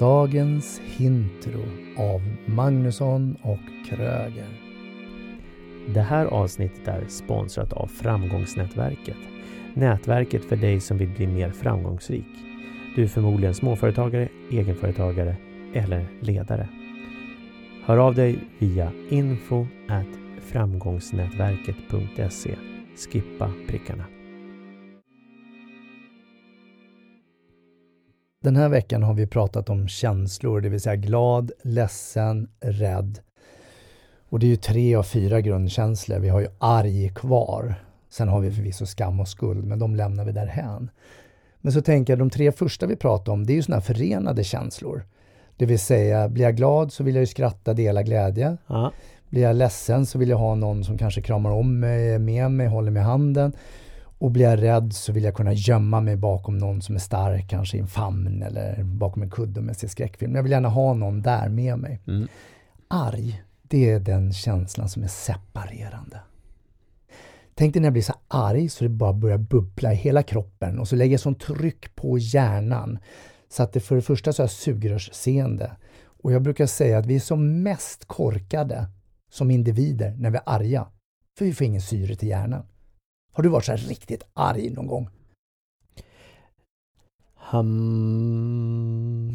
Dagens Hintro av Magnusson och Kröger. Det här avsnittet är sponsrat av Framgångsnätverket. Nätverket för dig som vill bli mer framgångsrik. Du är förmodligen småföretagare, egenföretagare eller ledare. Hör av dig via info framgångsnätverket.se. Skippa prickarna. Den här veckan har vi pratat om känslor, det vill säga glad, ledsen, rädd. Och det är ju tre av fyra grundkänslor. Vi har ju arg kvar. Sen har vi förvisso skam och skuld, men de lämnar vi därhän. Men så tänker jag, de tre första vi pratar om, det är ju sådana här förenade känslor. Det vill säga, blir jag glad så vill jag ju skratta, dela glädje. Ja. Blir jag ledsen så vill jag ha någon som kanske kramar om mig, med mig, håller mig i handen. Och blir jag rädd så vill jag kunna gömma mig bakom någon som är stark, kanske i en famn eller bakom en kudde med sin skräckfilm. Jag vill gärna ha någon där med mig. Mm. Arg, det är den känslan som är separerande. Tänk dig när jag blir så arg så det bara börjar bubbla i hela kroppen och så lägger jag sånt tryck på hjärnan så att det för det första så är sugrörsseende. Och jag brukar säga att vi är som mest korkade som individer när vi är arga. För vi får ingen syre till hjärnan. Har du varit så här riktigt arg någon gång? Hum,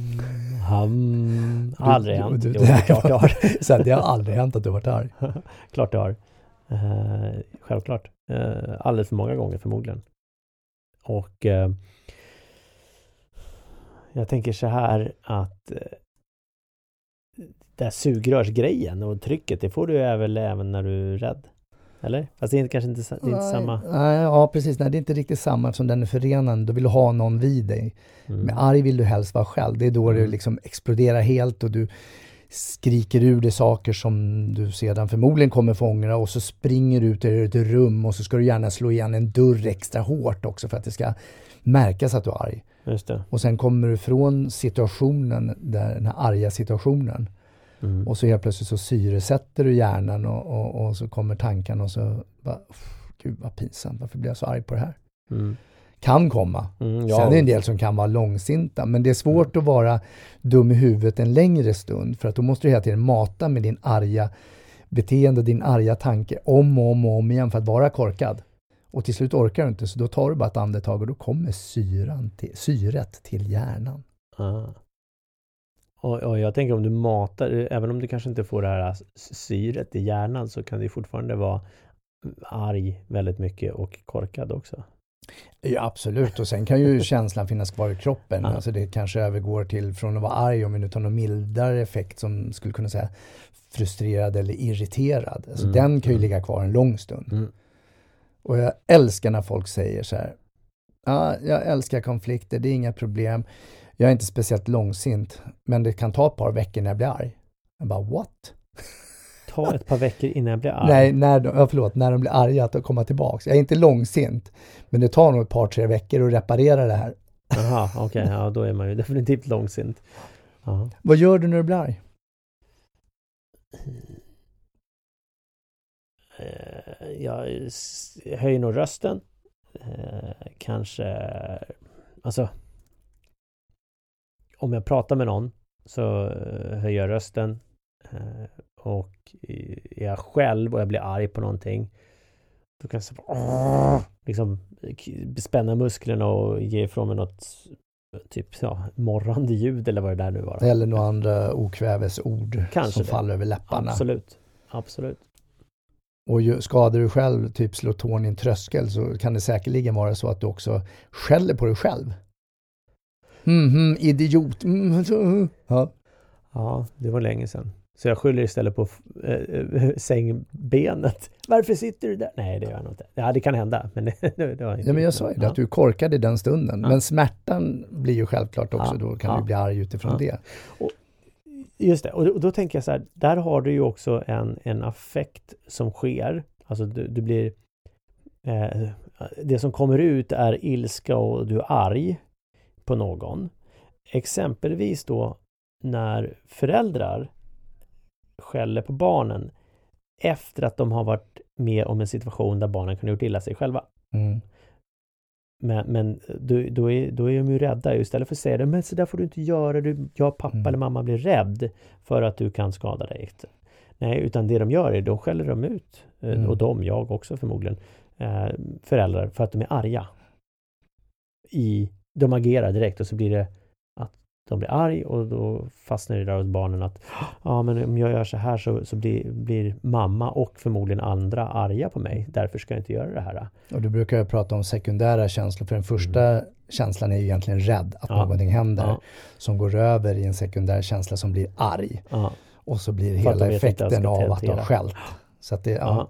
hum. Aldrig hänt. Du, Jo, du, är klart det har. så här, det har aldrig hänt att du har varit arg. klart det har. Eh, självklart. Eh, alldeles för många gånger förmodligen. Och eh, jag tänker så här att eh, det här sugrörsgrejen och trycket, det får du väl även när du är rädd? Eller? Fast det är kanske inte, det är inte Nej, samma. Nej, ja, precis. Nej, det är inte riktigt samma eftersom den är förenande. Du vill ha någon vid dig. Mm. Med arg vill du helst vara själv. Det är då det Mm. liksom exploderar helt och du skriker ur dig saker som du sedan förmodligen kommer få ångra och så springer du ut i ett rum och så ska du gärna slå igen en dörr extra hårt också för att det ska märkas att du är arg. Just det. Och sen kommer du från situationen, där, den här arga situationen Mm. och så helt plötsligt så syresätter du hjärnan och, och, och så kommer tankarna och så bara, "Uff, gud vad pinsamt, varför blir jag så arg på det här? Mm. Kan komma. Mm, Sen är det en del som kan vara långsinta, men det är svårt att vara dum i huvudet en längre stund för att då måste du hela tiden mata med din arga beteende, din arga tanke om och om och om igen för att vara korkad. Och till slut orkar du inte, så då tar du bara ett andetag och då kommer syran till, syret till hjärnan. Ah. Och, och jag tänker om du matar, även om du kanske inte får det här syret i hjärnan så kan du fortfarande vara arg väldigt mycket och korkad också. Ja, absolut, och sen kan ju känslan finnas kvar i kroppen. Ja. Alltså det kanske övergår till, från att vara arg, om vi nu tar någon mildare effekt som skulle kunna säga frustrerad eller irriterad. Alltså Mm, den kan ju mm. ligga kvar en lång stund. Mm. Och jag älskar när folk säger så här. Ja, jag älskar konflikter, det är inga problem. Jag är inte speciellt långsint, men det kan ta ett par veckor när jag blir arg. Jag bara, what? Ta ett par veckor innan jag blir arg. Nej, när de, förlåt, när de blir arga att komma tillbaks. Jag är inte långsint, men det tar nog ett par, tre veckor att reparera det här. Jaha, okej, ja då är man ju definitivt långsint. Ja. Vad gör du när du blir arg? Eh, Jag höjer nog rösten. Eh, Kanske, alltså om jag pratar med någon så eh, höjer jag rösten Eh, och är jag själv och jag blir arg på någonting då kan jag så, "Åh!" liksom spänna musklerna och ge ifrån mig något typ ja, morrande ljud eller vad det där nu var. Eller några andra okvävesord Kanske som det. faller över läpparna. Absolut. Absolut. Och ju, skadar du själv, typ slår tån i en tröskel, så kan det säkerligen vara så att du också skäller på dig själv. Mhm, idiot. Mm, ja. Ja, det var länge sedan. Så jag skyller istället på äh, sängbenet. Varför sitter du där? Nej, det gör jag nog inte. Ja, det kan hända, men det, var inte ja, men jag sa ju det, att du är korkad i den stunden. Ja. Men smärtan blir ju självklart också, Ja, då kan ja. du bli arg utifrån det. Just det, och då, och då tänker jag så här, där har du ju också en, en affekt som sker. Alltså du, du blir... Eh, det som kommer ut är ilska och du är arg på någon. Exempelvis då när föräldrar skäller på barnen efter att de har varit med om en situation där barnen kunde gjort illa sig själva. Mm. men, men då, då, är, då är de ju rädda. Istället för att säga det, men så där får du inte göra. Du, jag, pappa mm. eller mamma blir rädd för att du kan skada dig. Nej, utan det de gör är då skäller de ut. Eh, mm. Och de, jag också förmodligen, eh, föräldrar för att de är arga. I, de agerar direkt och så blir det de blir arg och då fastnar det där hos barnen att ja men om jag gör så här så, så blir, blir mamma och förmodligen andra arga på mig. Därför ska jag inte göra det här. Och du brukar prata om sekundära känslor för den första mm. känslan är ju egentligen rädd att ja. någonting händer. Ja. Som går över i en sekundär känsla som blir arg. Ja. Och så blir hela effekten av att ha skällt. Så att det, ja.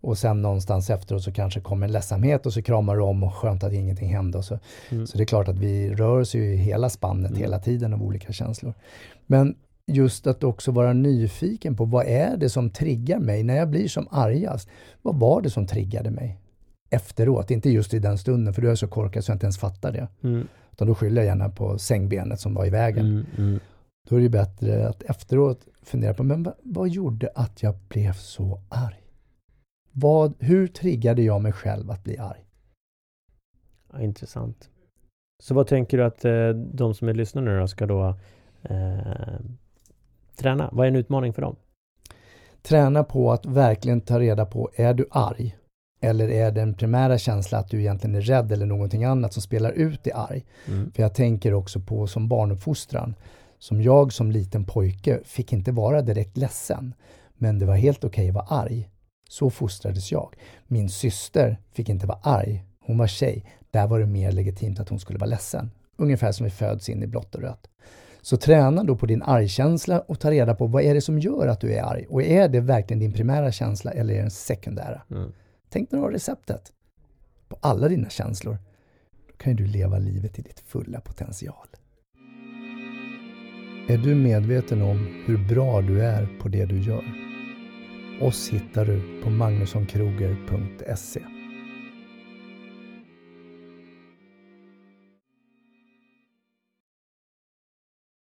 Och sen någonstans efteråt så kanske kommer en ledsamhet och så kramar du om och skönt att ingenting hände. så. Mm. så det är klart att vi rör oss ju i hela spannet mm. hela tiden av olika känslor. Men just att också vara nyfiken på vad är det som triggar mig när jag blir som argast? Vad var det som triggade mig? Efteråt, inte just i den stunden, för du är så korkad så jag inte ens fattar det. Mm. Utan då skyller jag gärna på sängbenet som var i vägen. Mm, mm. Då är det bättre att efteråt fundera på, men vad, vad gjorde att jag blev så arg? Vad, hur triggade jag mig själv att bli arg? Ja, intressant. Så vad tänker du att eh, de som är lyssnare nu då ska då eh, träna? Vad är en utmaning för dem? Träna på att verkligen ta reda på, är du arg? Eller är den primära känslan att du egentligen är rädd eller någonting annat som spelar ut i arg? Mm. För jag tänker också på som barnuppfostran. Som jag som liten pojke fick inte vara direkt ledsen. Men det var helt okej okay att vara arg. Så fostrades jag. Min syster fick inte vara arg. Hon var tjej. Där var det mer legitimt att hon skulle vara ledsen. Ungefär som vi föds in i blått och rött. Så träna då på din argkänsla och ta reda på vad är det som gör att du är arg? Och är det verkligen din primära känsla eller är det den sekundära? Mm. Tänk när du har receptet på alla dina känslor. Då kan du leva livet i ditt fulla potential. Är du medveten om hur bra du är på det du gör? Oss hittar du på magnussonkroger.se